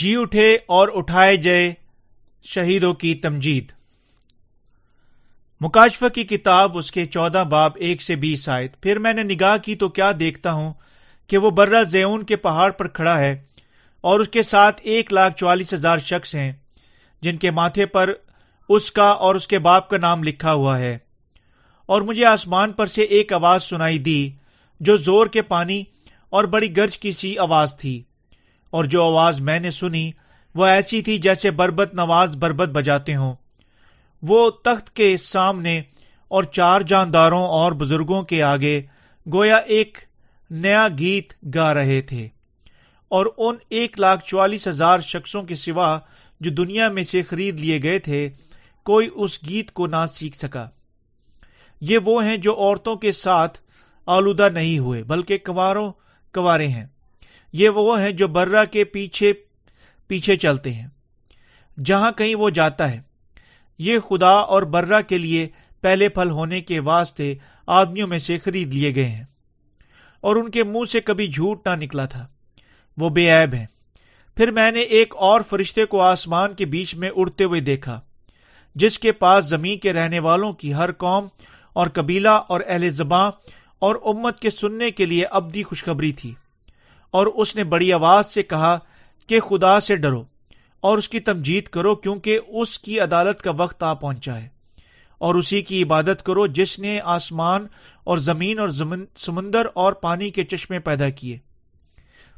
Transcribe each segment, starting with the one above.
جی اٹھے اور اٹھائے جائے شہیدوں کی تمجید۔ مکاشفہ کی کتاب اس کے چودہ باب ایک سے بیس آئے پھر میں نے نگاہ کی تو کیا دیکھتا ہوں کہ وہ برہ زیون کے پہاڑ پر کھڑا ہے اور اس کے ساتھ ایک لاکھ چوالیس ہزار شخص ہیں جن کے ماتھے پر اس کا اور اس کے باپ کا نام لکھا ہوا ہے۔ اور مجھے آسمان پر سے ایک آواز سنائی دی جو زور کے پانی اور بڑی گرج کی سی آواز تھی۔ اور جو آواز میں نے سنی وہ ایسی تھی جیسے بربت نواز بربت بجاتے ہوں۔ وہ تخت کے سامنے اور چار جانداروں اور بزرگوں کے آگے گویا ایک نیا گیت گا رہے تھے اور ان ایک لاکھ چوالیس ہزار شخصوں کے سوا جو دنیا میں سے خرید لیے گئے تھے، کوئی اس گیت کو نہ سیکھ سکا۔ یہ وہ ہیں جو عورتوں کے ساتھ آلودہ نہیں ہوئے، بلکہ کنواروں کنوارے ہیں۔ یہ وہ ہیں جو برا کے پیچھے پیچھے چلتے ہیں، جہاں کہیں وہ جاتا ہے۔ یہ خدا اور برا کے لیے پہلے پھل ہونے کے واسطے آدمیوں میں سے خرید لیے گئے ہیں۔ اور ان کے منہ سے کبھی جھوٹ نہ نکلا تھا۔ وہ بے عیب ہیں۔ پھر میں نے ایک اور فرشتے کو آسمان کے بیچ میں اڑتے ہوئے دیکھا، جس کے پاس زمین کے رہنے والوں کی ہر قوم اور قبیلہ اور اہل زباں اور امت کے سننے کے لیے ابدی خوشخبری تھی۔ اور اس نے بڑی آواز سے کہا کہ خدا سے ڈرو اور اس کی تمجید کرو کیونکہ اس کی عدالت کا وقت آ پہنچا ہے۔ اور اسی کی عبادت کرو جس نے آسمان اور زمین اور سمندر اور پانی کے چشمے پیدا کیے۔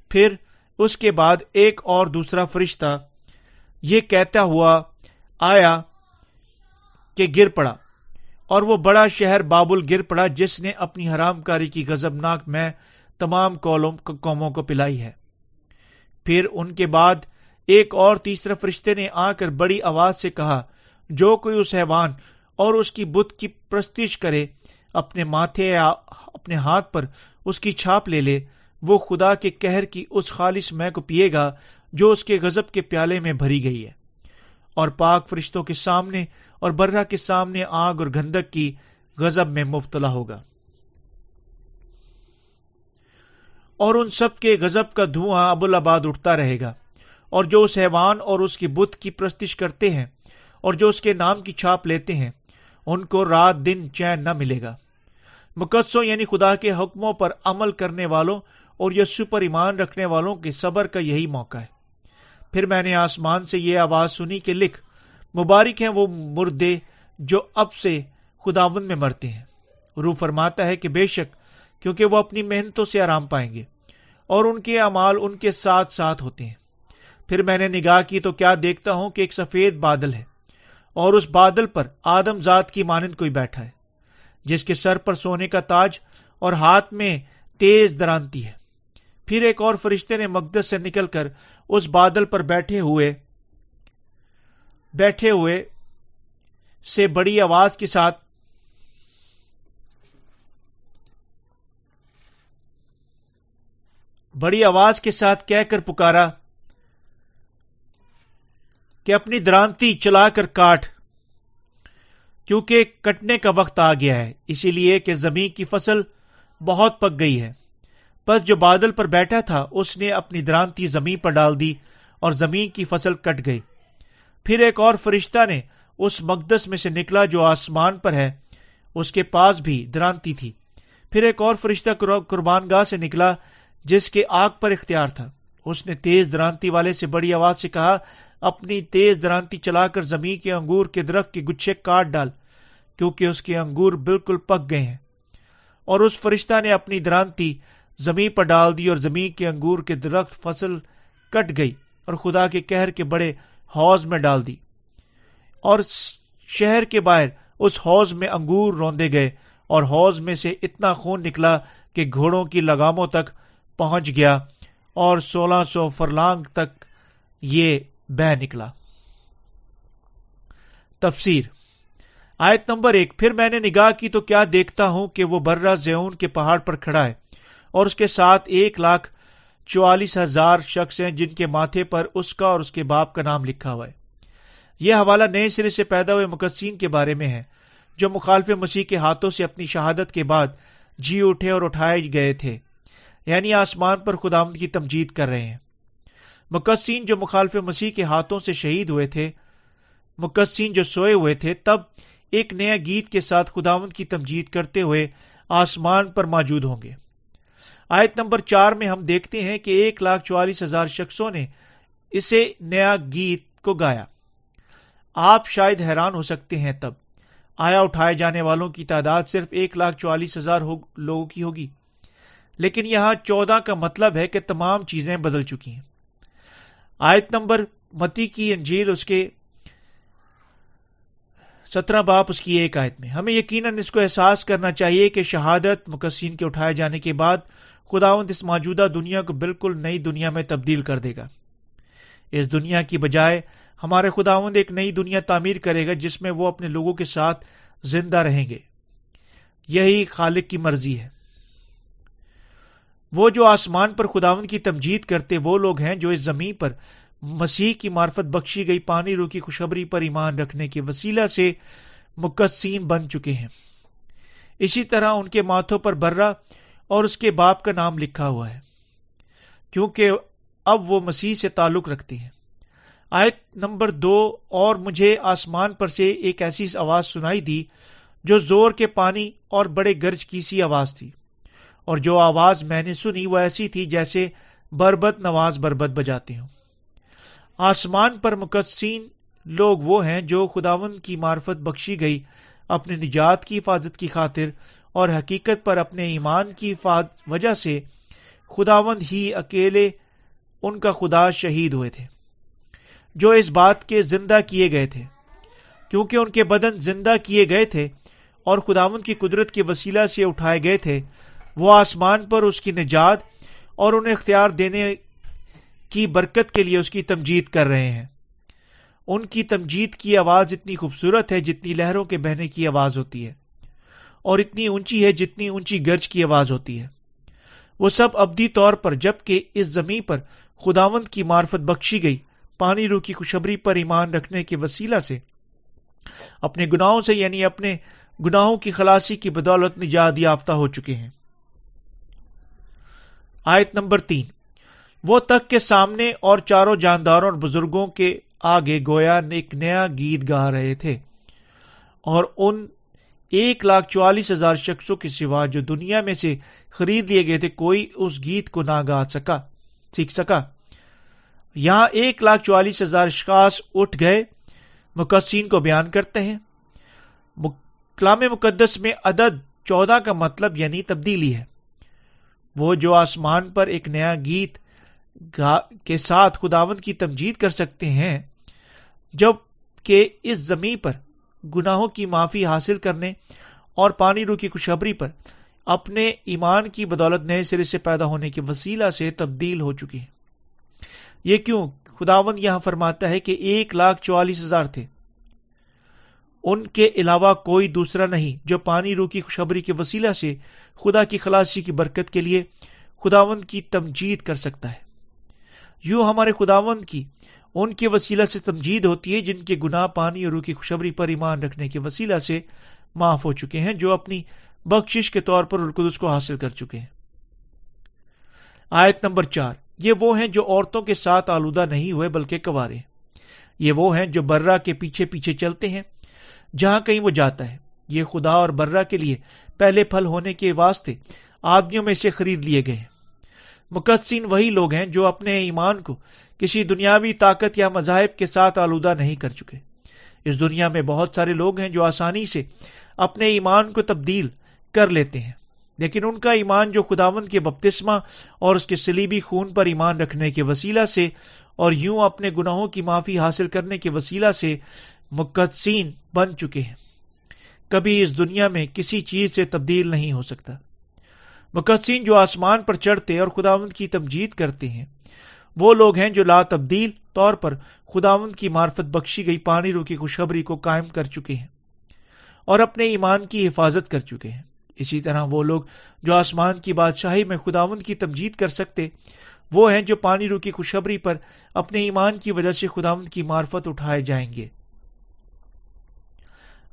پھر اس کے بعد ایک اور دوسرا فرشتہ یہ کہتا ہوا آیا کہ گر پڑا اور وہ بڑا شہر بابل گر پڑا جس نے اپنی حرام کاری کی غزب ناک میں تمام قوموں کو پلائی ہے۔ پھر ان کے بعد ایک اور تیسرے فرشتے نے آ کر بڑی آواز سے کہا، جو کوئی اس حیوان اور اس کی بت کی پرستش کرے، اپنے ماتھے یا اپنے ہاتھ پر اس کی چھاپ لے لے، وہ خدا کے کہر کی اس خالص میں کو پیے گا جو اس کے غزب کے پیالے میں بھری گئی ہے۔ اور پاک فرشتوں کے سامنے اور برہ کے سامنے آگ اور گندک کی غزب میں مبتلا ہوگا۔ اور ان سب کے غزب کا دھواں ابوالآباد اٹھتا رہے گا۔ اور جو اس حیوان اور اس کی بت کی پرستش کرتے ہیں اور جو اس کے نام کی چھاپ لیتے ہیں، ان کو رات دن چین نہ ملے گا۔ مقدسوں یعنی خدا کے حکموں پر عمل کرنے والوں اور یسو پر ایمان رکھنے والوں کے صبر کا یہی موقع ہے۔ پھر میں نے آسمان سے یہ آواز سنی کہ لکھ، مبارک ہیں وہ مردے جو اب سے خداون میں مرتے ہیں۔ روح فرماتا ہے کہ بے شک، کیونکہ وہ اپنی محنتوں سے آرام پائیں گے۔ اور ان کے امال ان کے ساتھ ساتھ ہوتے ہیں۔ پھر میں نے نگاہ کی تو کیا دیکھتا ہوں کہ ایک سفید بادل ہے اور اس بادل پر آدم ذات کی مانند کوئی بیٹھا ہے، جس کے سر پر سونے کا تاج اور ہاتھ میں تیز درانتی ہے۔ پھر ایک اور فرشتے نے مقدس سے نکل کر اس بادل پر بیٹھے ہوئے بیٹھے ہوئے سے بڑی آواز کے ساتھ بڑی آواز کے ساتھ کہہ کر پکارا کہ اپنی درانتی چلا کر کاٹ، کیونکہ کٹنے کا وقت آ گیا ہے، اسی لیے کہ زمین کی فصل بہت پک گئی ہے۔ پس جو بادل پر بیٹھا تھا، اس نے اپنی درانتی زمین پر ڈال دی اور زمین کی فصل کٹ گئی۔ پھر ایک اور فرشتہ نے اس مقدس میں سے نکلا جو آسمان پر ہے، اس کے پاس بھی درانتی تھی۔ پھر ایک اور فرشتہ قربان گاہ سے نکلا جس کے آگ پر اختیار تھا۔ اس نے تیز درانتی والے سے بڑی آواز سے کہا، اپنی تیز درانتی چلا کر زمین کے انگور کے درخت کے گچھے کاٹ ڈال، کیونکہ اس کے انگور بالکل پک گئے ہیں۔ اور اس فرشتہ نے اپنی درانتی زمین پر ڈال دی اور زمین کے انگور کے درخت فصل کٹ گئی اور خدا کے کہر کے بڑے حوض میں ڈال دی۔ اور شہر کے باہر اس حوض میں انگور روندے گئے اور حوض میں سے اتنا خون نکلا کہ گھوڑوں کی لگاموں تک پہنچ گیا اور سولہ سو فرلانگ تک یہ بہ نکلا۔ تفسیر۔ آیت نمبر ایک۔ پھر میں نے نگاہ کی تو کیا دیکھتا ہوں کہ وہ برہ زیون کے پہاڑ پر کھڑا ہے اور اس کے ساتھ ایک لاکھ چوالیس ہزار شخص ہیں جن کے ماتھے پر اس کا اور اس کے باپ کا نام لکھا ہوا ہے۔ یہ حوالہ نئے سرے سے پیدا ہوئے مقدسین کے بارے میں ہے، جو مخالف مسیح کے ہاتھوں سے اپنی شہادت کے بعد جی اٹھے اور اٹھائے گئے تھے۔ یعنی آسمان پر خدا کی تمجید کر رہے ہیں۔ مقدسین جو مخالف مسیح کے ہاتھوں سے شہید ہوئے تھے، مقدسین جو سوئے ہوئے تھے، تب ایک نیا گیت کے ساتھ خداوند کی تمجید کرتے ہوئے آسمان پر موجود ہوں گے۔ آیت نمبر چار میں ہم دیکھتے ہیں کہ ایک لاکھ چوالیس ہزار شخصوں نے اسے نیا گیت کو گایا۔ آپ شاید حیران ہو سکتے ہیں تب۔ آیا اٹھائے جانے والوں کی تعداد صرف ایک لاکھ چوالیس ہزار لوگوں کی ہوگی؟ لیکن یہاں چودہ کا مطلب ہے کہ تمام چیزیں بدل چکی ہیں۔ آیت نمبر متی کی انجیل اس کے سترہ باپ اس کی ایک آیت میں، ہمیں یقیناً اس کو احساس کرنا چاہیے کہ شہادت مقصین کے اٹھائے جانے کے بعد خداوند اس موجودہ دنیا کو بالکل نئی دنیا میں تبدیل کر دے گا۔ اس دنیا کی بجائے ہمارے خداوند ایک نئی دنیا تعمیر کرے گا جس میں وہ اپنے لوگوں کے ساتھ زندہ رہیں گے۔ یہی خالق کی مرضی ہے۔ وہ جو آسمان پر خداوند کی تمجید کرتے وہ لوگ ہیں جو اس زمین پر مسیح کی معرفت بخشی گئی، پانی رو کی خوشبری پر ایمان رکھنے کے وسیلہ سے مقدسین بن چکے ہیں۔ اسی طرح ان کے ماتھوں پر برا اور اس کے باپ کا نام لکھا ہوا ہے، کیونکہ اب وہ مسیح سے تعلق رکھتے ہیں۔ آیت نمبر دو، اور مجھے آسمان پر سے ایک ایسی آواز سنائی دی جو زور کے پانی اور بڑے گرج کی سی آواز تھی۔ اور جو آواز میں نے سنی وہ ایسی تھی جیسے بربت نواز بربت بجاتے ہوں۔ آسمان پر مقدسین لوگ وہ ہیں جو خداون کی معرفت بخشی گئی اپنے نجات کی حفاظت کی خاطر اور حقیقت پر اپنے ایمان کی وجہ سے خداوند ہی اکیلے ان کا خدا شہید ہوئے تھے، جو اس بات کے زندہ کیے گئے تھے۔ کیونکہ ان کے بدن زندہ کیے گئے تھے اور خداون کی قدرت کے وسیلہ سے اٹھائے گئے تھے وہ آسمان پر اس کی نجات اور انہیں اختیار دینے کی برکت کے لیے اس کی تمجید کر رہے ہیں۔ ان کی تمجید کی آواز اتنی خوبصورت ہے جتنی لہروں کے بہنے کی آواز ہوتی ہے اور اتنی اونچی ہے جتنی اونچی گرج کی آواز ہوتی ہے۔ وہ سب ابدی طور پر جبکہ اس زمین پر خداوند کی معرفت بخشی گئی، پانی رو کی خوشبری پر ایمان رکھنے کے وسیلہ سے اپنے گناہوں سے یعنی اپنے گناہوں کی خلاصی کی بدولت نجات یافتہ ہو چکے ہیں۔ آیت نمبر تین۔ وہ تک کے سامنے اور چاروں جانداروں اور بزرگوں کے آگے گویا ایک نیا گیت گا رہے تھے اور ان ایک لاکھ چوالیس ہزار شخصوں کے سوا جو دنیا میں سے خرید لیے گئے تھے، کوئی اس گیت کو نہ گا سکا، سیکھ سکا۔ یہاں ایک لاکھ چوالیس ہزار اشخاص اٹھ گئے۔ مقدسین کو بیان کرتے ہیں۔ کلام مقدس میں عدد چودہ کا مطلب یعنی تبدیلی ہے۔ وہ جو آسمان پر ایک نیا گیت کے ساتھ خداون کی تمجید کر سکتے ہیں، جبکہ اس زمین پر گناہوں کی معافی حاصل کرنے اور پانی رو کی خوشخبری پر اپنے ایمان کی بدولت نئے سرے سے پیدا ہونے کے وسیلہ سے تبدیل ہو چکی ہے یہ کیوں؟ خداون یہاں فرماتا ہے کہ ایک لاکھ چوالیس ہزار تھے۔ ان کے علاوہ کوئی دوسرا نہیں جو پانی رو کی خوشخبری کے وسیلہ سے خدا کی خلاصی کی برکت کے لیے خداون کی تمجید کر سکتا ہے۔ یوں ہمارے خداون کی ان کے وسیلہ سے تمجید ہوتی ہے جن کے گناہ پانی اور روح کی خوشبری پر ایمان رکھنے کے وسیلہ سے معاف ہو چکے ہیں، جو اپنی بخشش کے طور پر القدس کو حاصل کر چکے ہیں۔ آیت نمبر چار، یہ وہ ہیں جو عورتوں کے ساتھ آلودہ نہیں ہوئے بلکہ کوارے یہ وہ ہیں جو برا کے پیچھے پیچھے چلتے ہیں۔ جہاں کہیں وہ جاتا ہے۔ یہ خدا اور برا کے لیے پہلے پھل ہونے کے واسطے آدمیوں میں سے خرید لیے گئے مقدسین وہی لوگ ہیں جو اپنے ایمان کو کسی دنیاوی طاقت یا مذاہب کے ساتھ آلودہ نہیں کر چکے۔ اس دنیا میں بہت سارے لوگ ہیں جو آسانی سے اپنے ایمان کو تبدیل کر لیتے ہیں۔ لیکن ان کا ایمان جو خداون کے بپتسمہ اور اس کے سلیبی خون پر ایمان رکھنے کے وسیلہ سے اور یوں اپنے گناہوں کی معافی حاصل کرنے کے وسیلہ سے مقدسین بن چکے ہیں۔ کبھی اس دنیا میں کسی چیز سے تبدیل نہیں ہو سکتا۔ مقدسین جو آسمان پر چڑھتے اور خداوند کی تمجید کرتے ہیں، وہ لوگ ہیں جو لا تبدیل طور پر خداوند کی معرفت بخشی گئی پانی رو کی خوشخبری کو قائم کر چکے ہیں اور اپنے ایمان کی حفاظت کر چکے ہیں۔ اسی طرح وہ لوگ جو آسمان کی بادشاہی میں خداوند کی تمجید کر سکتے، وہ ہیں جو پانی رو کی خوشخبری پر اپنے ایمان کی وجہ سے خداوند کی معرفت اٹھائے جائیں گے۔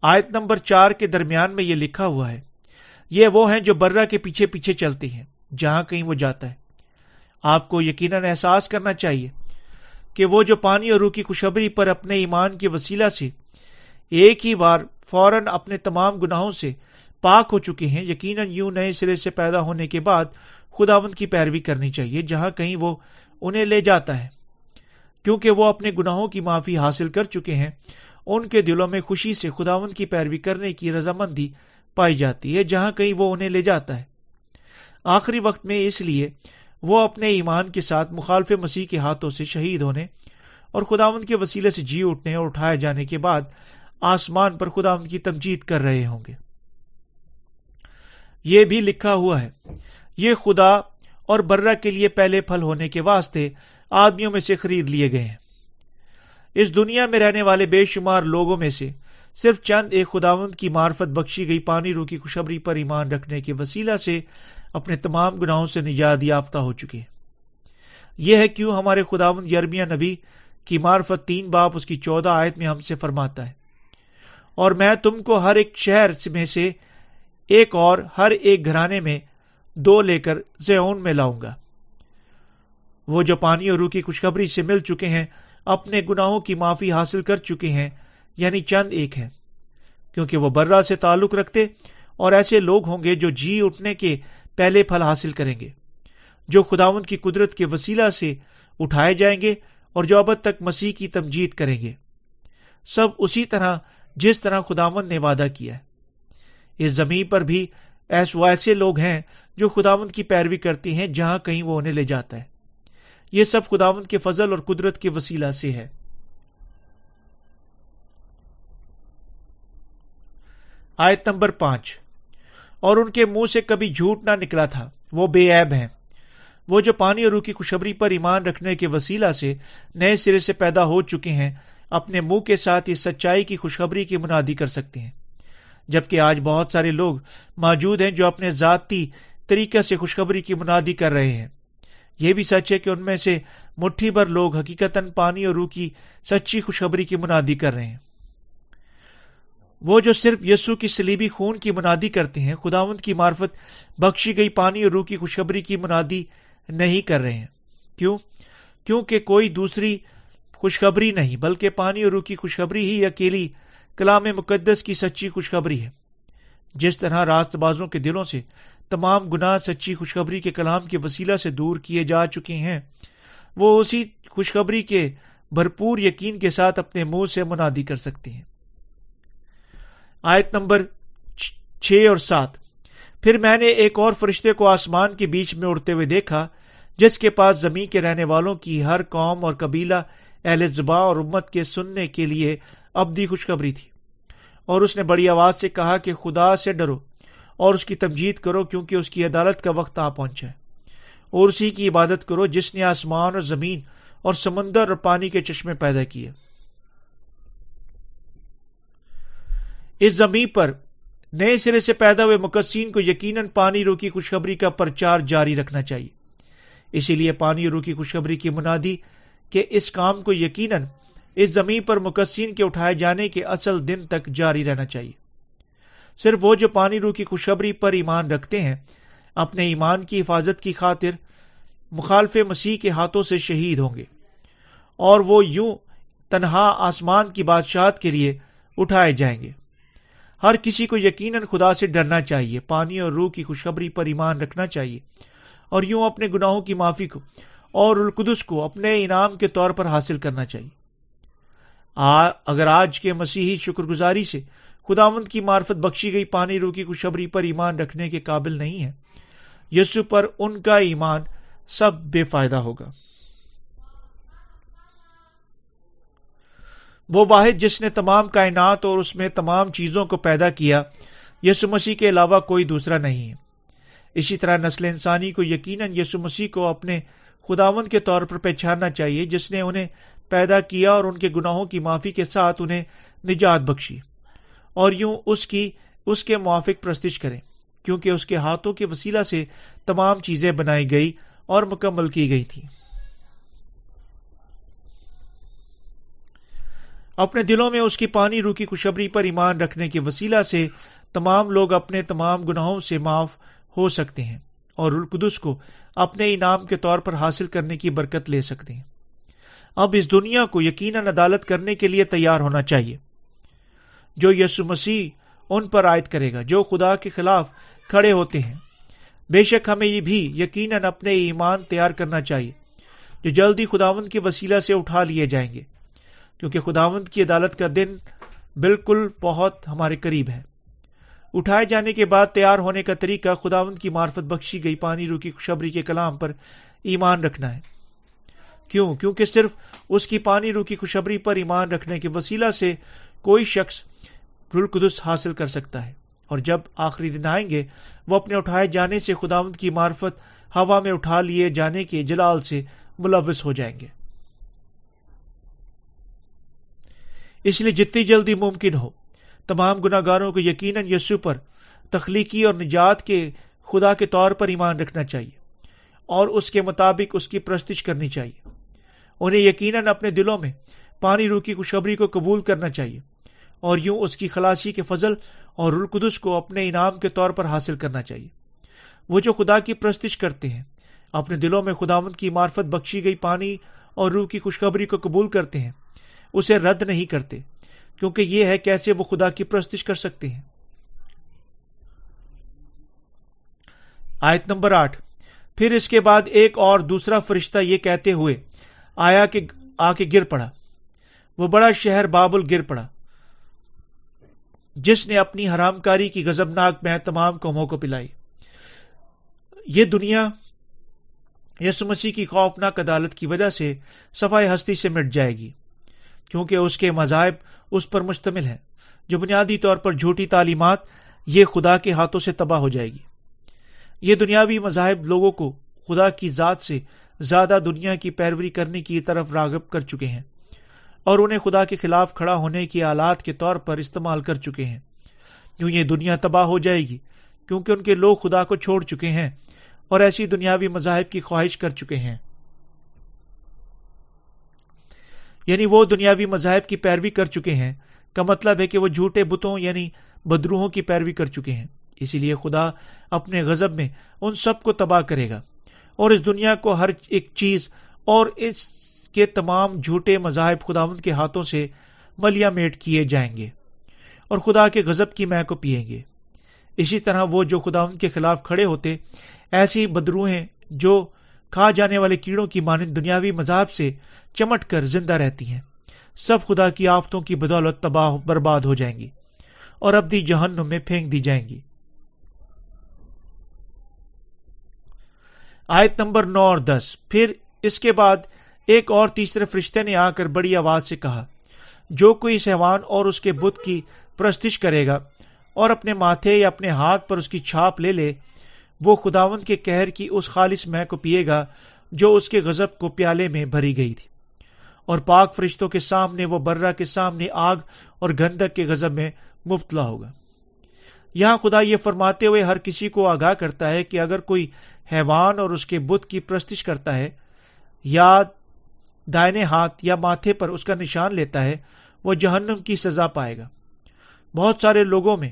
آیت نمبر چار کے درمیان میں یہ لکھا ہوا ہے۔ یہ وہ ہیں جو برا کے پیچھے پیچھے چلتے ہیں، جہاں کہیں وہ جاتا ہے۔ آپ کو یقیناً احساس کرنا چاہیے کہ وہ جو پانی اور روح کی خوشبری پر اپنے ایمان کے وسیلہ سے ایک ہی بار فوراً اپنے تمام گناہوں سے پاک ہو چکے ہیں، یقیناً یوں نئے سرے سے پیدا ہونے کے بعد خداوند کی پیروی کرنی چاہیے، جہاں کہیں وہ انہیں لے جاتا ہے۔ کیونکہ وہ اپنے گناہوں کی معافی حاصل کر چکے ہیں ان کے دلوں میں خوشی سے خداون کی پیروی کرنے کی رضامندی پائی جاتی ہے، جہاں کہیں وہ انہیں لے جاتا ہے۔ آخری وقت میں اس لیے وہ اپنے ایمان کے ساتھ مخالف مسیح کے ہاتھوں سے شہید ہونے اور خداون کے وسیلے سے جی اٹھنے اور اٹھائے جانے کے بعد آسمان پر خداون کی تمجید کر رہے ہوں گے۔ یہ بھی لکھا ہوا ہے، یہ خدا اور برہ کے لیے پہلے پھل ہونے کے واسطے آدمیوں میں سے خرید لیے گئے ہیں۔ اس دنیا میں رہنے والے بے شمار لوگوں میں سے صرف چند ایک خداوند کی مارفت بخشی گئی پانی رو کی خوشبری پر ایمان رکھنے کے وسیلہ سے اپنے تمام گناہوں سے نجات یافتہ ہو چکے یہ ہے کیوں ہمارے خداوند یرمیا نبی کی مارفت تین باپ اس کی چودہ آیت میں ہم سے فرماتا ہے۔ اور میں تم کو ہر ایک شہر میں سے ایک اور ہر ایک گھرانے میں دو لے کر زیون میں لاؤں گا۔ وہ جو پانی اور روح کی خوشخبری سے مل چکے ہیں اپنے گناہوں کی معافی حاصل کر چکے ہیں یعنی چند ایک ہیں۔ کیونکہ وہ برا سے تعلق رکھتے اور ایسے لوگ ہوں گے جو جی اٹھنے کے پہلے پھل حاصل کریں گے، جو خداون کی قدرت کے وسیلہ سے اٹھائے جائیں گے اور جو ابد تک مسیح کی تمجید کریں گے۔ سب اسی طرح جس طرح خداون نے وعدہ کیا ہے۔ اس زمین پر بھی ایس وہ ایسے لوگ ہیں جو خداوند کی پیروی کرتے ہیں جہاں کہیں وہ انہیں لے جاتا ہے۔ یہ سب خداوند کے فضل اور قدرت کے وسیلہ سے ہے۔ آیت نمبر پانچ۔ اور ان کے منہ سے کبھی جھوٹ نہ نکلا تھا۔ وہ بے عیب ہیں۔ وہ جو پانی اور روح کی خوشبری پر ایمان رکھنے کے وسیلہ سے نئے سرے سے پیدا ہو چکے ہیں، اپنے منہ کے ساتھ اس سچائی کی خوشخبری کی منادی کر سکتے ہیں۔ جبکہ آج بہت سارے لوگ موجود ہیں جو اپنے ذاتی طریقے سے خوشخبری کی منادی کر رہے ہیں۔ یہ بھی سچ ہے کہ ان میں سے مٹھی بھر لوگ حقیقت پانی اور روح کی سچی خوشخبری کی منادی کر رہے ہیں۔ وہ جو صرف یسو کی سلیبی خون کی منادی کرتے ہیں، خداوند کی مارفت بخشی گئی پانی اور روح کی خوشخبری کی منادی نہیں کر رہے ہیں۔ کیوں؟ کیونکہ کوئی دوسری خوشخبری نہیں، بلکہ پانی اور روح کی خوشخبری ہی اکیلی کلام مقدس کی سچی خوشخبری ہے۔ جس طرح راست بازوں کے دلوں سے تمام گناہ سچی خوشخبری کے کلام کے وسیلہ سے دور کیے جا چکے ہیں۔ وہ اسی خوشخبری کے بھرپور یقین کے ساتھ اپنے منہ سے منادی کر سکتے ہیں۔ آیت نمبر چھ اور سات۔ پھر میں نے ایک اور فرشتے کو آسمان کے بیچ میں اڑتے ہوئے دیکھا، جس کے پاس زمین کے رہنے والوں کی ہر قوم اور قبیلہ اہل زباں اور امت کے سننے کے لیے ابدی خوشخبری تھی۔ اور اس نے بڑی آواز سے کہا کہ خدا سے ڈرو اور اس کی تمجید کرو کیونکہ اس کی عدالت کا وقت آ پہنچا ہے۔ اور اسی کی عبادت کرو جس نے آسمان اور زمین اور سمندر اور پانی کے چشمے پیدا کیے۔ اس زمین پر نئے سرے سے پیدا ہوئے مقدسین کو یقیناً پانی رو کی خوشخبری کا پرچار جاری رکھنا چاہیے۔ اسی لیے پانی رو کی خوشخبری کی منادی کہ اس کام کو یقیناً اس زمین پر مقدسین کے اٹھائے جانے کے اصل دن تک جاری رہنا چاہیے۔ صرف وہ جو پانی روح کی خوشخبری پر ایمان رکھتے ہیں، اپنے ایمان کی حفاظت کی خاطر مخالف مسیح کے ہاتھوں سے شہید ہوں گے۔ اور وہ یوں تنہا آسمان کی بادشاہت کے لیے اٹھائے جائیں گے۔ ہر کسی کو یقیناً خدا سے ڈرنا چاہیے، پانی اور روح کی خوشخبری پر ایمان رکھنا چاہیے۔ اور یوں اپنے گناہوں کی معافی کو اور القدس کو اپنے انعام کے طور پر حاصل کرنا چاہیے۔ اگر آج کے مسیحی شکر گزاری سے خداوند کی مارفت بخشی گئی، پانی رو کی خوشبری پر ایمان رکھنے کے قابل نہیں ہے، یسو پر ان کا ایمان سب بے فائدہ ہوگا۔ وہ واحد جس نے تمام کائنات اور اس میں تمام چیزوں کو پیدا کیا، یسو مسیح کے علاوہ کوئی دوسرا نہیں ہے۔ اسی طرح نسل انسانی کو یقیناً یسو مسیح کو اپنے خداون کے طور پر پہچاننا چاہیے، جس نے انہیں پیدا کیا اور ان کے گناہوں کی معافی کے ساتھ انہیں نجات بخشی اور یوں اس کی، اس کے موافق پرستش کریں، کیونکہ اس کے ہاتھوں کے وسیلہ سے تمام چیزیں بنائی گئی اور مکمل کی گئی تھی اپنے دلوں میں اس کی پانی روکی خوشبری پر ایمان رکھنے کے وسیلہ سے تمام لوگ اپنے تمام گناہوں سے معاف ہو سکتے ہیں اور القدس کو اپنے انعام کے طور پر حاصل کرنے کی برکت لے سکتے ہیں۔ اب اس دنیا کو یقیناً عدالت کرنے کے لیے تیار ہونا چاہیے۔ جو یسو مسیح ان پر عائد کرے گا، جو خدا کے خلاف کھڑے ہوتے ہیں، بے شک ہمیں یہ بھی یقیناً اپنے ایمان تیار کرنا چاہیے۔ جو جلدی خداوند کے وسیلہ سے اٹھا لیے جائیں گے، کیونکہ خداوند کی عدالت کا دن بالکل بہت ہمارے قریب ہے۔ اٹھائے جانے کے بعد تیار ہونے کا طریقہ خداوند کی مارفت بخشی گئی پانی روکی خوشبری کے کلام پر ایمان رکھنا ہے۔ کیوں؟ کیونکہ صرف اس کی پانی روکی خوشبری پر ایمان رکھنے کے وسیلہ سے کوئی شخص رلقدس حاصل کر سکتا ہے۔ اور جب آخری دن آئیں گے، وہ اپنے اٹھائے جانے سے خداوند کی مارفت ہوا میں اٹھا لیے جانے کے جلال سے ملوث ہو جائیں گے۔ اس لیے جتنی جلدی ممکن ہو، تمام گناہ گاروں کو یقیناً یسو پر تخلیقی اور نجات کے خدا کے طور پر ایمان رکھنا چاہیے اور اس کے مطابق اس کی پرستش کرنی چاہیے۔ انہیں یقیناً اپنے دلوں میں پانی روکی خوشخبری کو قبول کرنا چاہیے اور یوں اس کی خلاصی کے فضل اور رلقدس کو اپنے انعام کے طور پر حاصل کرنا چاہیے۔ وہ جو خدا کی پرستش کرتے ہیں، اپنے دلوں میں خداوند کی مارفت بخشی گئی پانی اور روح کی خوشخبری کو قبول کرتے ہیں، اسے رد نہیں کرتے، کیونکہ یہ ہے کیسے وہ خدا کی پرستش کر سکتے ہیں۔ آیت نمبر آٹھ۔ پھر اس کے بعد ایک اور دوسرا فرشتہ یہ کہتے ہوئے آیا کہ آ کے گر پڑا۔ وہ بڑا شہر بابل گر پڑا۔ جس نے اپنی حرام کاری کی گزبناک میں تمام قوموں کو پلائی۔ یہ دنیا یسو مسیح کی خوفناک عدالت کی وجہ سے صفائی ہستی سے مٹ جائے گی، کیونکہ اس کے مذاہب اس پر مشتمل ہے جو بنیادی طور پر جھوٹی تعلیمات یہ خدا کے ہاتھوں سے تباہ ہو جائے گی۔ یہ دنیاوی مذاہب لوگوں کو خدا کی ذات سے زیادہ دنیا کی پیروی کرنے کی طرف راغب کر چکے ہیں اور انہیں خدا کے خلاف کھڑا ہونے کی آلات کے طور پر استعمال کر چکے ہیں۔ کیوں یہ دنیا تباہ ہو جائے گی کیونکہ ان کے لوگ خدا کو چھوڑ چکے ہیں اور ایسی دنیاوی مذاہب کی خواہش کر چکے ہیں۔ یعنی وہ دنیاوی مذاہب کی پیروی کر چکے ہیں۔ کا مطلب ہے کہ وہ جھوٹے بتوں یعنی بدروہوں کی پیروی کر چکے ہیں۔ اسی لیے خدا اپنے غزب میں ان سب کو تباہ کرے گا۔ اور اس دنیا کو ہر ایک چیز اور اس کے تمام جھوٹے مذاہب خداوند کے ہاتھوں سے ملیا میٹ کیے جائیں گے اور خدا کے غزب کی مہ کو پیئیں گے۔ اسی طرح وہ جو خداوند کے خلاف کھڑے ہوتے، ایسی بدروہیں جو کھا جانے والے کیڑوں کی مانند دنیاوی مذہب سے چمٹ کر زندہ رہتی ہیں۔ سب خدا کی آفتوں کی بدولت تباہ برباد ہو جائیں گی اور ابدی جہنم میں پھینک دی جائیں گی۔ آیت نمبر نو اور دس۔ پھر اس کے بعد ایک اور تیسرے فرشتے نے آ کر بڑی آواز سے کہا، جو کوئی سہوان اور اس کے بت کی پرستش کرے گا اور اپنے ماتھے یا اپنے ہاتھ پر اس کی چھاپ لے لے، وہ خداون کے کہر کی اس خالص مہ کو پیے گا جو اس کے غزب کو پیالے میں بھری گئی تھی۔ اور پاک فرشتوں کے سامنے، وہ برا کے سامنے آگ اور گندک کے غزب میں مبتلا ہوگا۔ یہاں خدا یہ فرماتے ہوئے ہر کسی کو آگاہ کرتا ہے کہ اگر کوئی حیوان اور اس کے بت کی پرستش کرتا ہے یا دائنے ہاتھ یا ماتھے پر اس کا نشان لیتا ہے، وہ جہنم کی سزا پائے گا۔ بہت سارے لوگوں میں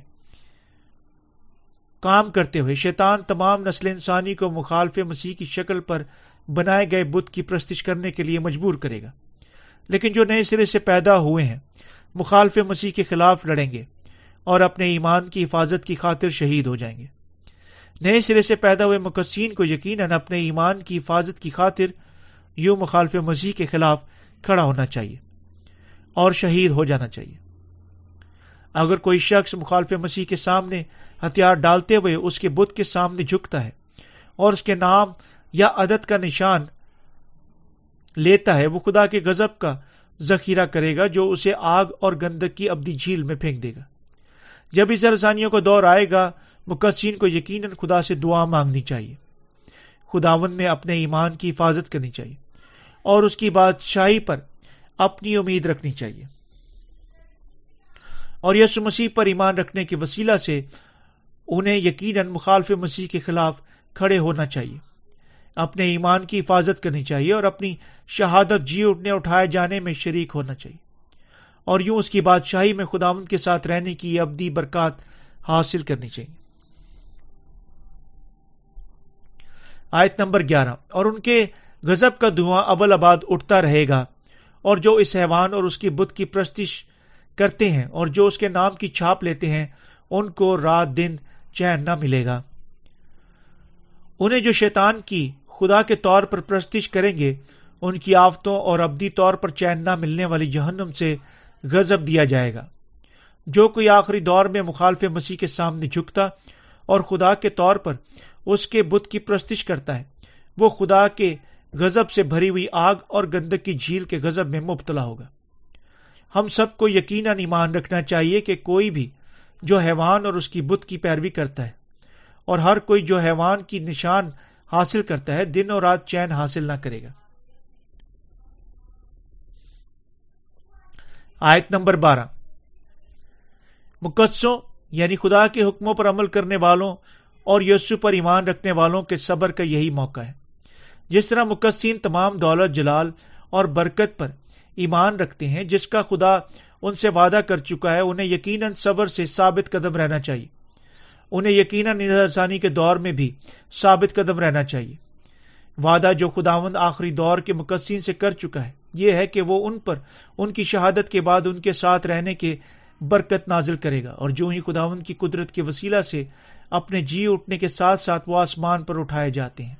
کام کرتے ہوئے، شیطان تمام نسل انسانی کو مخالف مسیح کی شکل پر بنائے گئے بت کی پرستش کرنے کے لیے مجبور کرے گا۔ لیکن جو نئے سرے سے پیدا ہوئے ہیں، مخالف مسیح کے خلاف لڑیں گے۔ اور اپنے ایمان کی حفاظت کی خاطر شہید ہو جائیں گے۔ نئے سرے سے پیدا ہوئے مقصین کو یقیناً اپنے ایمان کی حفاظت کی خاطر یوں مخالف مسیح کے خلاف کھڑا ہونا چاہیے اور شہید ہو جانا چاہیے۔ اگر کوئی شخص مخالف مسیح کے سامنے ہتھیار ڈالتے ہوئے اس کے بت کے سامنے جھکتا ہے اور اس کے نام یا عدد کا نشان لیتا ہے، وہ خدا کے غزب کا ذخیرہ کرے گا جو اسے آگ اور گندک کی ابدی جھیل میں پھینک دے گا۔ جب اس رسانیوں کو دور آئے گا، مقدسین کو یقیناً خدا سے دعا مانگنی چاہیے۔ خداون میں اپنے ایمان کی حفاظت کرنی چاہیے اور اس کی بادشاہی پر اپنی امید رکھنی چاہیے۔ اور یسو مسیح پر ایمان رکھنے کے وسیلہ سے انہیں یقیناً مخالف مسیح کے خلاف کھڑے ہونا چاہیے۔ اپنے ایمان کی حفاظت کرنی چاہیے اور اپنی شہادت جی اٹھنے، اٹھائے جانے میں شریک ہونا چاہیے۔ اور یوں اس کی بادشاہی میں خداون کے ساتھ رہنے کی ابدی برکات حاصل کرنی چاہیے۔ آیت نمبر گیارہ۔ اور ان کے غزب کا دھواں ابل آباد اٹھتا رہے گا، اور جو اس حیوان اور اس کی بت کی پرستش کرتے ہیں اور جو اس کے نام کی چھاپ لیتے ہیں، ان کو رات دن چین نہ ملے گا۔ انہیں جو شیطان کی خدا کے طور پر پرستش کریں گے، ان کی آفتوں اور ابدی طور پر چین نہ ملنے والی جہنم سے غزب دیا جائے گا۔ جو کوئی آخری دور میں مخالف مسیح کے سامنے جھکتا اور خدا کے طور پر اس کے بت کی پرستش کرتا ہے، وہ خدا کے غزب سے بھری ہوئی آگ اور گندک کی جھیل کے غزب میں مبتلا ہوگا۔ ہم سب کو یقیناً ایمان رکھنا چاہیے کہ کوئی بھی جو حیوان اور اس کی بت کی پیروی کرتا ہے اور ہر کوئی جو حیوان کی نشان حاصل کرتا ہے، دن اور رات چین حاصل نہ کرے گا۔ آیت نمبر بارہ۔ مقدسوں یعنی خدا کے حکموں پر عمل کرنے والوں اور یسو پر ایمان رکھنے والوں کے صبر کا یہی موقع ہے۔ جس طرح مقدسین تمام دولت، جلال اور برکت پر ایمان رکھتے ہیں، جس کا خدا ان سے وعدہ کر چکا ہے، انہیں یقیناً صبر سے ثابت قدم رہنا چاہیے۔ انہیں یقیناً آسانی کے دور میں بھی ثابت قدم رہنا چاہیے۔ وعدہ جو خداوند آخری دور کے مقصین سے کر چکا ہے۔ یہ ہے کہ وہ ان پر، ان کی شہادت کے بعد ان کے ساتھ رہنے کے برکت نازل کرے گا۔ اور جو ہی خداوند کی قدرت کے وسیلہ سے اپنے جی اٹھنے کے ساتھ ساتھ وہ آسمان پر اٹھائے جاتے ہیں۔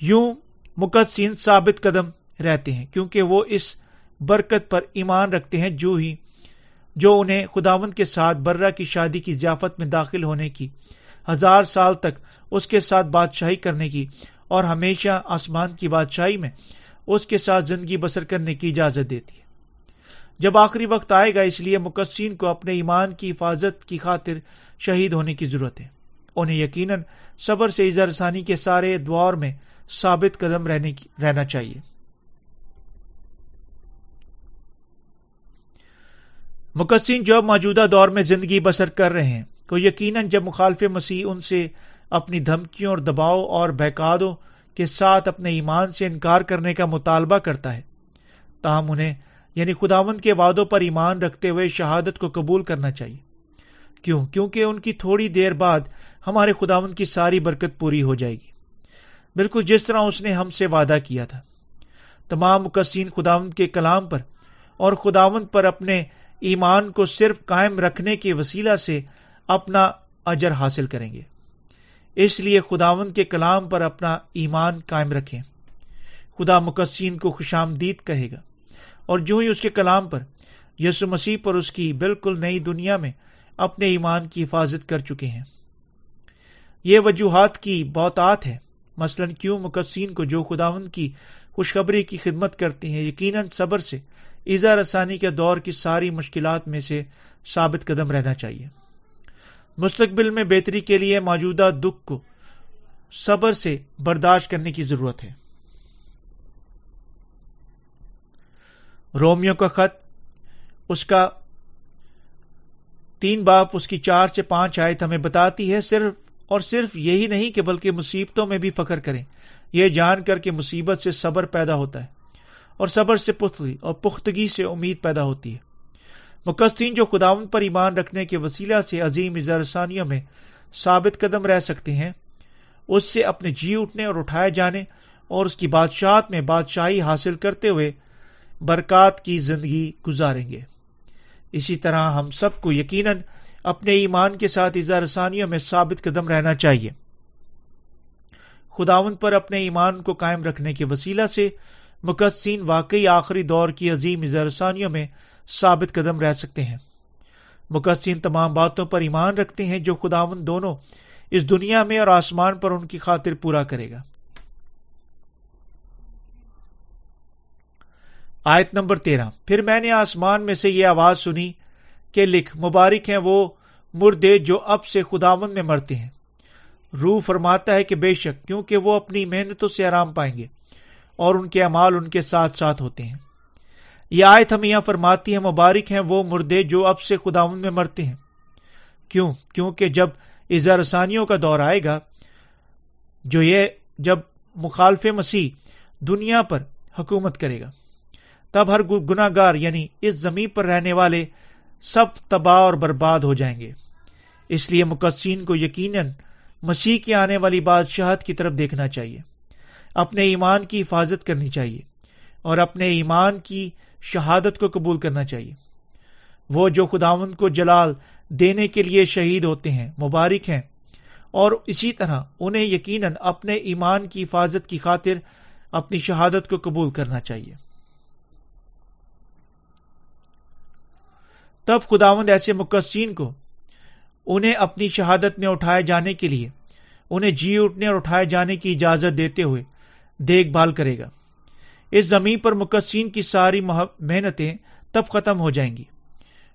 یوں مقدسین ثابت قدم رہتے ہیں، کیونکہ وہ اس برکت پر ایمان رکھتے ہیں جو ہی، جو انہیں خداون کے ساتھ برہ کی شادی کی ضیافت میں داخل ہونے کی، ہزار سال تک اس کے ساتھ بادشاہی کرنے کی اور ہمیشہ آسمان کی بادشاہی میں اس کے ساتھ زندگی بسر کرنے کی اجازت دیتی ہے۔ جب آخری وقت آئے گا، اس لیے مقصین کو اپنے ایمان کی حفاظت کی خاطر شہید ہونے کی ضرورت ہے۔ انہیں یقیناً صبر سے اظہار ثانی کے سارے دور میں ثابت قدم رہنے کی رہنا چاہیے۔ مقصین جو موجودہ دور میں زندگی بسر کر رہے ہیں تو یقیناً جب مخالف مسیح ان سے اپنی دھمکیوں اور دباؤ اور بہکادوں کے ساتھ اپنے ایمان سے انکار کرنے کا مطالبہ کرتا ہے۔ تاہم انہیں یعنی خداون کے وعدوں پر ایمان رکھتے ہوئے شہادت کو قبول کرنا چاہیے۔ کیوں؟ کیونکہ ان کی تھوڑی دیر بعد ہمارے خداون کی ساری برکت پوری ہو جائے گی۔ بالکل جس طرح اس نے ہم سے وعدہ کیا تھا۔ تمام مقصین خداون کے کلام پر اور خداون پر اپنے ایمان کو صرف قائم رکھنے کے وسیلہ سے اپنا اجر حاصل کریں گے۔ اس لیے خداون کے کلام پر اپنا ایمان قائم رکھیں۔ خدا مقصین کو خوش آمدید کہے گا۔ اور جو ہی اس کے کلام پر یسو مسیح پر اس کی بالکل نئی دنیا میں اپنے ایمان کی حفاظت کر چکے ہیں۔ یہ وجوہات کی بہتات ہے۔ مثلاً کیوں مقصین کو جو خداون کی خوشخبری کی خدمت کرتے ہیں، یقیناً صبر سے، ایزا رسانی کے دور کی ساری مشکلات میں سے ثابت قدم رہنا چاہیے۔ مستقبل میں بہتری کے لیے موجودہ دکھ کو صبر سے برداشت کرنے کی ضرورت ہے۔ رومیو کا خط، اس کا تین باپ، اس کی چار سے پانچ آیت ہمیں بتاتی ہے، صرف اور صرف یہی نہیں کہ بلکہ مصیبتوں میں بھی فخر کریں۔ یہ جان کر کے مصیبت سے صبر پیدا ہوتا ہے اور صبر سے پختگی اور پختگی سے امید پیدا ہوتی ہے۔ مقصین جو خداون پر ایمان رکھنے کے وسیلہ سے عظیم اظہارثانیوں میں ثابت قدم رہ سکتے ہیں، اس سے اپنے جی اٹھنے اور اٹھائے جانے اور اس کی بادشاہت میں بادشاہی حاصل کرتے ہوئے برکات کی زندگی گزاریں گے۔ اسی طرح ہم سب کو یقیناً اپنے ایمان کے ساتھ اظہارثانیہ میں ثابت قدم رہنا چاہیے۔ خداون پر اپنے ایمان کو قائم رکھنے کے وسیلہ سے مقدسین واقعی آخری دور کی عظیم اظہارثانیوں میں ثابت قدم رہ سکتے ہیں۔ مقدسین تمام باتوں پر ایمان رکھتے ہیں جو خداون دونوں اس دنیا میں اور آسمان پر ان کی خاطر پورا کرے گا۔ آیت نمبر تیرہ۔ پھر میں نے آسمان میں سے یہ آواز سنی کہ لکھ، مبارک ہیں وہ مردے جو اب سے خداون میں مرتے ہیں۔ روح فرماتا ہے کہ بے شک، کیونکہ وہ اپنی محنتوں سے آرام پائیں گے۔ اور ان کے امال ان کے ساتھ ساتھ ہوتے ہیں۔ یہ آیت ہمیں یہاں فرماتی ہے مبارک ہیں وہ مردے جو اب سے خداون میں مرتے ہیں۔ کیوں؟ کیونکہ جب اظہارسانیوں کا دور آئے گا، جو یہ جب مخالف مسیح دنیا پر حکومت کرے گا، تب ہر گناہ گار یعنی اس زمین پر رہنے والے سب تباہ اور برباد ہو جائیں گے۔ اس لیے مقدسین کو یقیناً مسیح کی آنے والی بادشاہت کی طرف دیکھنا چاہیے۔ اپنے ایمان کی حفاظت کرنی چاہیے اور اپنے ایمان کی شہادت کو قبول کرنا چاہیے۔ وہ جو خداون کو جلال دینے کے لیے شہید ہوتے ہیں، مبارک ہیں، اور اسی طرح انہیں یقیناً اپنے ایمان کی حفاظت کی خاطر اپنی شہادت کو قبول کرنا چاہیے۔ تب خداوند ایسے مقصین کو انہیں اپنی شہادت میں اٹھائے جانے کے لیے، انہیں جی اٹھنے اور اٹھائے جانے کی اجازت دیتے ہوئے دیکھ بھال کرے گا۔ اس زمین پر مقصین کی ساری محنتیں تب ختم ہو جائیں گی۔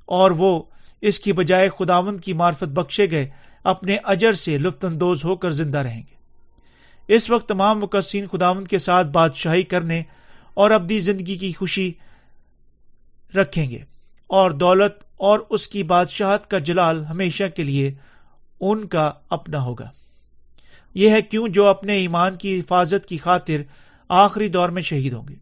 اور وہ اس کی بجائے خداوند کی معرفت بخشے گئے، اپنے اجر سے لطف اندوز ہو کر زندہ رہیں گے۔ اس وقت تمام مقصین خداوند کے ساتھ بادشاہی کرنے اور اپنی زندگی کی خوشی رکھیں گے۔ اور دولت اور اس کی بادشاہت کا جلال ہمیشہ کے لیے ان کا اپنا ہوگا۔ یہ ہے کیوں جو اپنے ایمان کی حفاظت کی خاطر آخری دور میں شہید ہوں گے۔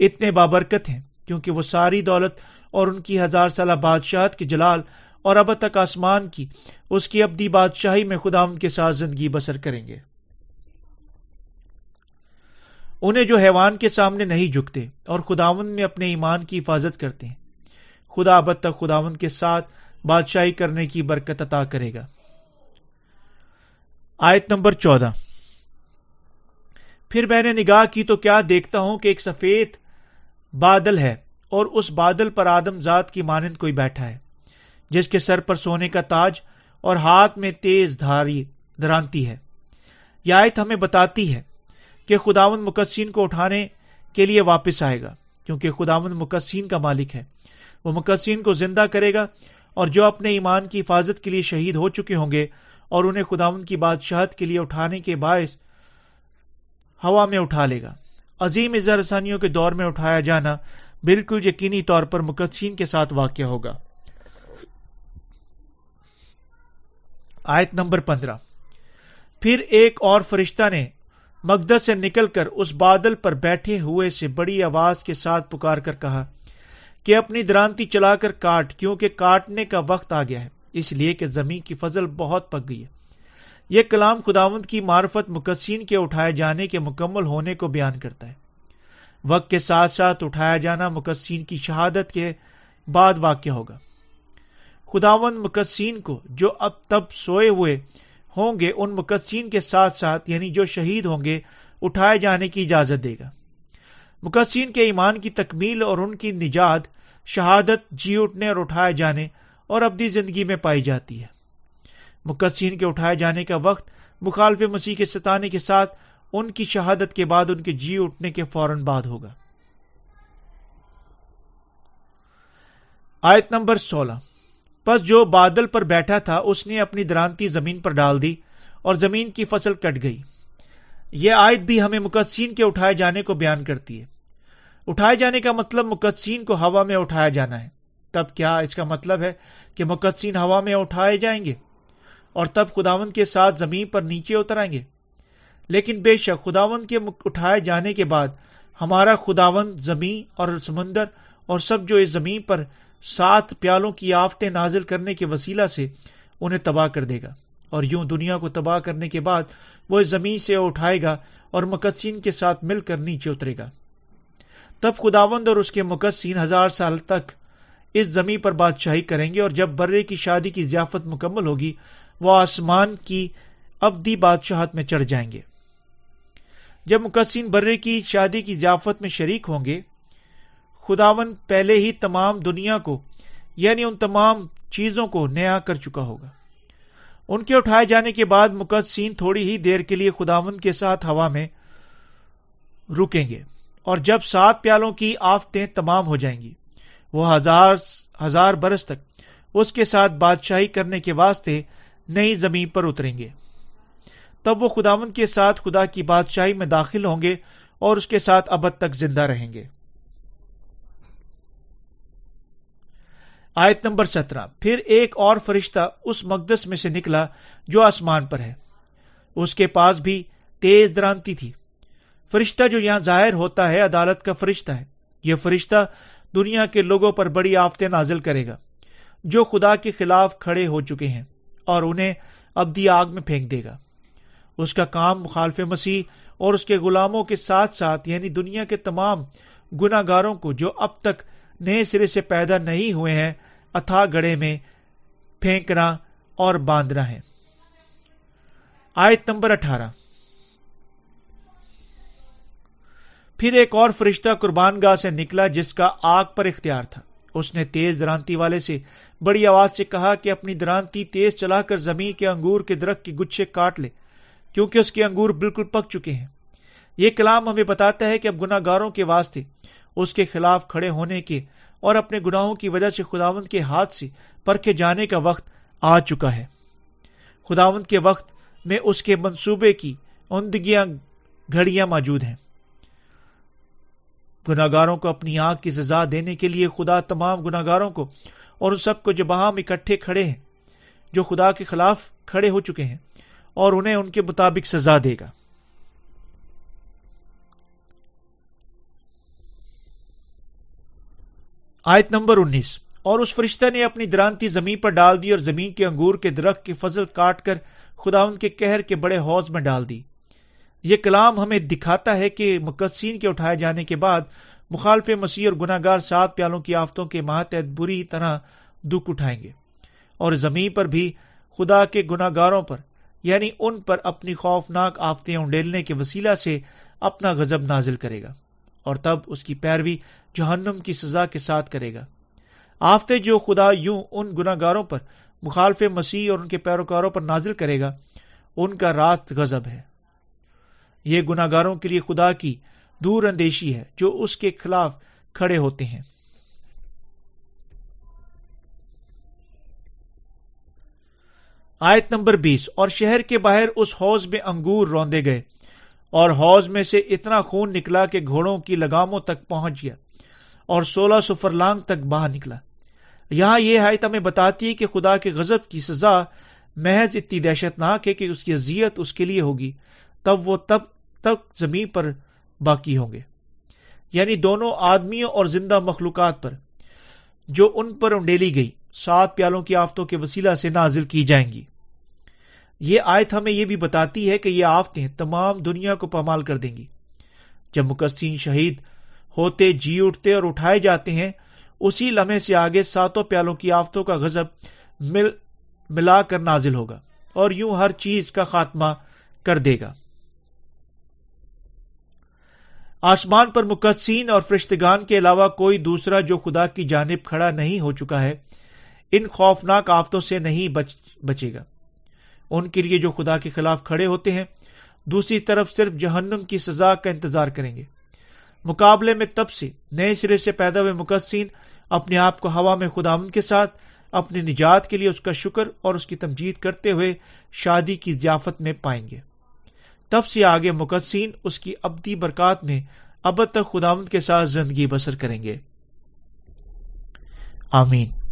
اتنے بابرکت ہیں کیونکہ وہ ساری دولت اور ان کی ہزار سالہ بادشاہت کے جلال اور اب تک آسمان کی اس کی ابدی بادشاہی میں خدا ان کے ساتھ زندگی بسر کریں گے۔ انہیں جو حیوان کے سامنے نہیں جھکتے اور خداون میں اپنے ایمان کی حفاظت کرتے ہیں، خدا اب تک خداون کے ساتھ بادشاہی کرنے کی برکت عطا کرے گا۔ آیت نمبر چودہ۔ پھر میں نے نگاہ کی تو کیا دیکھتا ہوں کہ ایک سفید بادل ہے اور اس بادل پر آدم ذات کی مانند کوئی بیٹھا ہے، جس کے سر پر سونے کا تاج اور ہاتھ میں تیز دھاری درانتی ہے۔ یہ آیت ہمیں بتاتی ہے کہ خداون مقصین کو اٹھانے کے لیے واپس آئے گا، کیونکہ خداون مقصین کا مالک ہے۔ وہ مقصین کو زندہ کرے گا اور جو اپنے ایمان کی حفاظت کے لیے شہید ہو چکے ہوں گے اور انہیں خداون کی بادشاہت کے لیے اٹھانے کے باعث ہوا میں اٹھا لے گا۔ عظیم اظہار رسانیوں کے دور میں اٹھایا جانا بالکل یقینی طور پر مقدسین کے ساتھ واقع ہوگا۔ آیت نمبر پندرہ۔ پھر ایک اور فرشتہ نے مقدس سے نکل کر اس بادل پر بیٹھے ہوئے سے بڑی آواز کے ساتھ پکار کر کہا کہ اپنی درانتی چلا کر کاٹ، کیونکہ کاٹنے کا وقت آ گیا ہے۔ اس لیے کہ زمین کی فضل بہت پک گئی ہے۔ یہ کلام خداوند کی معرفت مقصین کے اٹھائے جانے کے مکمل ہونے کو بیان کرتا ہے۔ وقت کے ساتھ ساتھ اٹھایا جانا مقصین کی شہادت کے بعد واقع ہوگا۔ خداون مقصین کو جو اب تب سوئے ہوئے ہوں گے، ان مقصین کے ساتھ ساتھ یعنی جو شہید ہوں گے، اٹھائے جانے کی اجازت دے گا۔ مقصین کے ایمان کی تکمیل اور ان کی نجات، شہادت جی اٹھنے اور اٹھائے جانے اور ابدی زندگی میں پائی جاتی ہے۔ مقصین کے اٹھائے جانے کا وقت مخالف مسیح کے ستانے کے ساتھ ان کی شہادت کے بعد ان کے جی اٹھنے کے فوراً بعد ہوگا۔ آیت نمبر سولہ۔ پس جو بادل پر بیٹھا تھا، اس نے اپنی درانتی زمین پر ڈال دی اور زمین کی فصل کٹ گئی۔ یہ آیت بھی ہمیں مقدسین کے اٹھائے جانے کو بیان کرتی ہے۔ اٹھائے جانے کا مطلب مقدسین کو ہوا میں اٹھایا جانا ہے۔ تب کیا اس کا مطلب ہے کہ مقدسین ہوا میں اٹھائے جائیں گے اور تب خداون کے ساتھ زمین پر نیچے اتر آئیں گے۔ لیکن بے شک خداون کے اٹھائے جانے کے بعد ہمارا خداون زمین اور سمندر اور سب جو اس زمین پر سات پیالوں کی آفتیں نازل کرنے کے وسیلہ سے انہیں تباہ کر دے گا اور یوں دنیا کو تباہ کرنے کے بعد وہ اس زمین سے اٹھائے گا اور مقدسین کے ساتھ مل کر نیچے اترے گا۔ تب خداوند اور اس کے مقدسین ہزار سال تک اس زمین پر بادشاہی کریں گے اور جب برے کی شادی کی ضیافت مکمل ہوگی، وہ آسمان کی ابدی بادشاہت میں چڑھ جائیں گے۔ جب مقصین برے کی شادی کی ضیافت میں شریک ہوں گے خداون پہلے ہی تمام دنیا کو یعنی ان تمام چیزوں کو نیا کر چکا ہوگا۔ ان کے اٹھائے جانے کے بعد مقدسین تھوڑی ہی دیر کے لیے خداون کے ساتھ ہوا میں رکیں گے اور جب سات پیالوں کی آفتیں تمام ہو جائیں گی وہ ہزار ہزار برس تک اس کے ساتھ بادشاہی کرنے کے واسطے نئی زمین پر اتریں گے۔ تب وہ خداون کے ساتھ خدا کی بادشاہی میں داخل ہوں گے اور اس کے ساتھ ابد تک زندہ رہیں گے۔ آیت نمبر سترہ۔ پھر ایک اور فرشتہ اس مقدس میں سے نکلا جو آسمان پر ہے۔ اس کے پاس بھی تیز درانتی تھی۔ فرشتہ جو یہاں ظاہر ہوتا ہے عدالت کا فرشتہ ہے۔ یہ فرشتہ دنیا کے لوگوں پر بڑی آفتیں نازل کرے گا، جو خدا کے خلاف کھڑے ہو چکے ہیں اور انہیں ابدی آگ میں پھینک دے گا۔ اس کا کام مخالف مسیح اور اس کے غلاموں کے ساتھ ساتھ یعنی دنیا کے تمام گناگاروں کو جو اب تک نئے سرے سے پیدا نہیں ہوئے ہیں، اتھا گڑے میں پھینکنا اور باندھنا ہے۔ آیت نمبر اٹھارہ۔ پھر ایک اور فرشتہ قربان گاہ سے نکلا جس کا آگ پر اختیار تھا۔ اس نے تیز درانتی والے سے بڑی آواز سے کہا کہ اپنی درانتی تیز چلا کر زمین کے انگور کے درخت کے گچھے کاٹ لے، کیونکہ اس کے انگور بالکل پک چکے ہیں۔ یہ کلام ہمیں بتاتا ہے کہ اب گناہ گاروں کے واسطے، اس کے خلاف کھڑے ہونے کے اور اپنے گناہوں کی وجہ سے خداوند کے ہاتھ سے پرکھے جانے کا وقت آ چکا ہے۔ خداوند کے وقت میں اس کے منصوبے کی عمدگیاں گھڑیاں موجود ہیں۔ گناگاروں کو اپنی آنکھ کی سزا دینے کے لیے خدا تمام گناگاروں کو اور ان سب کو جو بہام اکٹھے کھڑے ہیں، جو خدا کے خلاف کھڑے ہو چکے ہیں، اور انہیں ان کے مطابق سزا دے گا۔ آیت نمبر انیس۔ اور اس فرشتہ نے اپنی درانتی زمین پر ڈال دی اور زمین کے انگور کے درخت کی فضل کاٹ کر خدا ان کے کہر کے بڑے حوض میں ڈال دی۔ یہ کلام ہمیں دکھاتا ہے کہ مقدسین کے اٹھائے جانے کے بعد مخالف مسیح اور گناہ گار سات پیالوں کی آفتوں کے ماتحت بری طرح دکھ اٹھائیں گے اور زمین پر بھی خدا کے گناہ گاروں پر یعنی ان پر اپنی خوفناک آفتیں انڈیلنے کے وسیلہ سے اپنا غزب نازل کرے گا اور تب اس کی پیروی جہنم کی سزا کے ساتھ کرے گا۔ آفتے جو خدا یوں ان گناہ گاروں پر، مخالف مسیح اور ان کے پیروکاروں پر نازل کرے گا، ان کا راست غزب ہے۔ یہ گناہ گاروں کے لیے خدا کی دور اندیشی ہے جو اس کے خلاف کھڑے ہوتے ہیں۔ آیت نمبر بیس، اور شہر کے باہر اس حوض میں انگور روندے گئے، اور حوض میں سے اتنا خون نکلا کہ گھوڑوں کی لگاموں تک پہنچ گیا، اور سولہ سو فرلانگ تک باہر نکلا۔ یہاں یہ آیت ہمیں بتاتی ہے کہ خدا کے غزب کی سزا محض اتنی دہشت ناک ہے کہ اس کی اذیت اس کے لیے ہوگی، تب وہ تب تک زمین پر باقی ہوں گے۔ یعنی دونوں آدمیوں اور زندہ مخلوقات پر جو ان پر انڈیلی گئی، سات پیالوں کی آفتوں کے وسیلہ سے نازل کی جائیں گی۔ یہ آیت ہمیں یہ بھی بتاتی ہے کہ یہ آفتیں تمام دنیا کو پامال کر دیں گی۔ جب مقصین شہید ہوتے جی اٹھتے اور اٹھائے جاتے ہیں، اسی لمحے سے آگے ساتوں پیالوں کی آفتوں کا غزب مل، ملا کر نازل ہوگا اور یوں ہر چیز کا خاتمہ کر دے گا۔ آسمان پر مقدسین اور فرشتگان کے علاوہ کوئی دوسرا جو خدا کی جانب کھڑا نہیں ہو چکا ہے، ان خوفناک آفتوں سے نہیں بچ، بچے گا۔ ان کے لیے جو خدا کے خلاف کھڑے ہوتے ہیں، دوسری طرف صرف جہنم کی سزا کا انتظار کریں گے۔ مقابلے میں تب سے نئے سرے سے پیدا ہوئے مقدسین اپنے آپ کو ہوا میں خدا کے ساتھ، اپنی نجات کے لیے اس کا شکر اور اس کی تمجید کرتے ہوئے شادی کی ضیافت میں پائیں گے۔ تب سے آگے مقدسین اس کی ابدی برکات میں اب تک خدامت کے ساتھ زندگی بسر کریں گے۔ آمین۔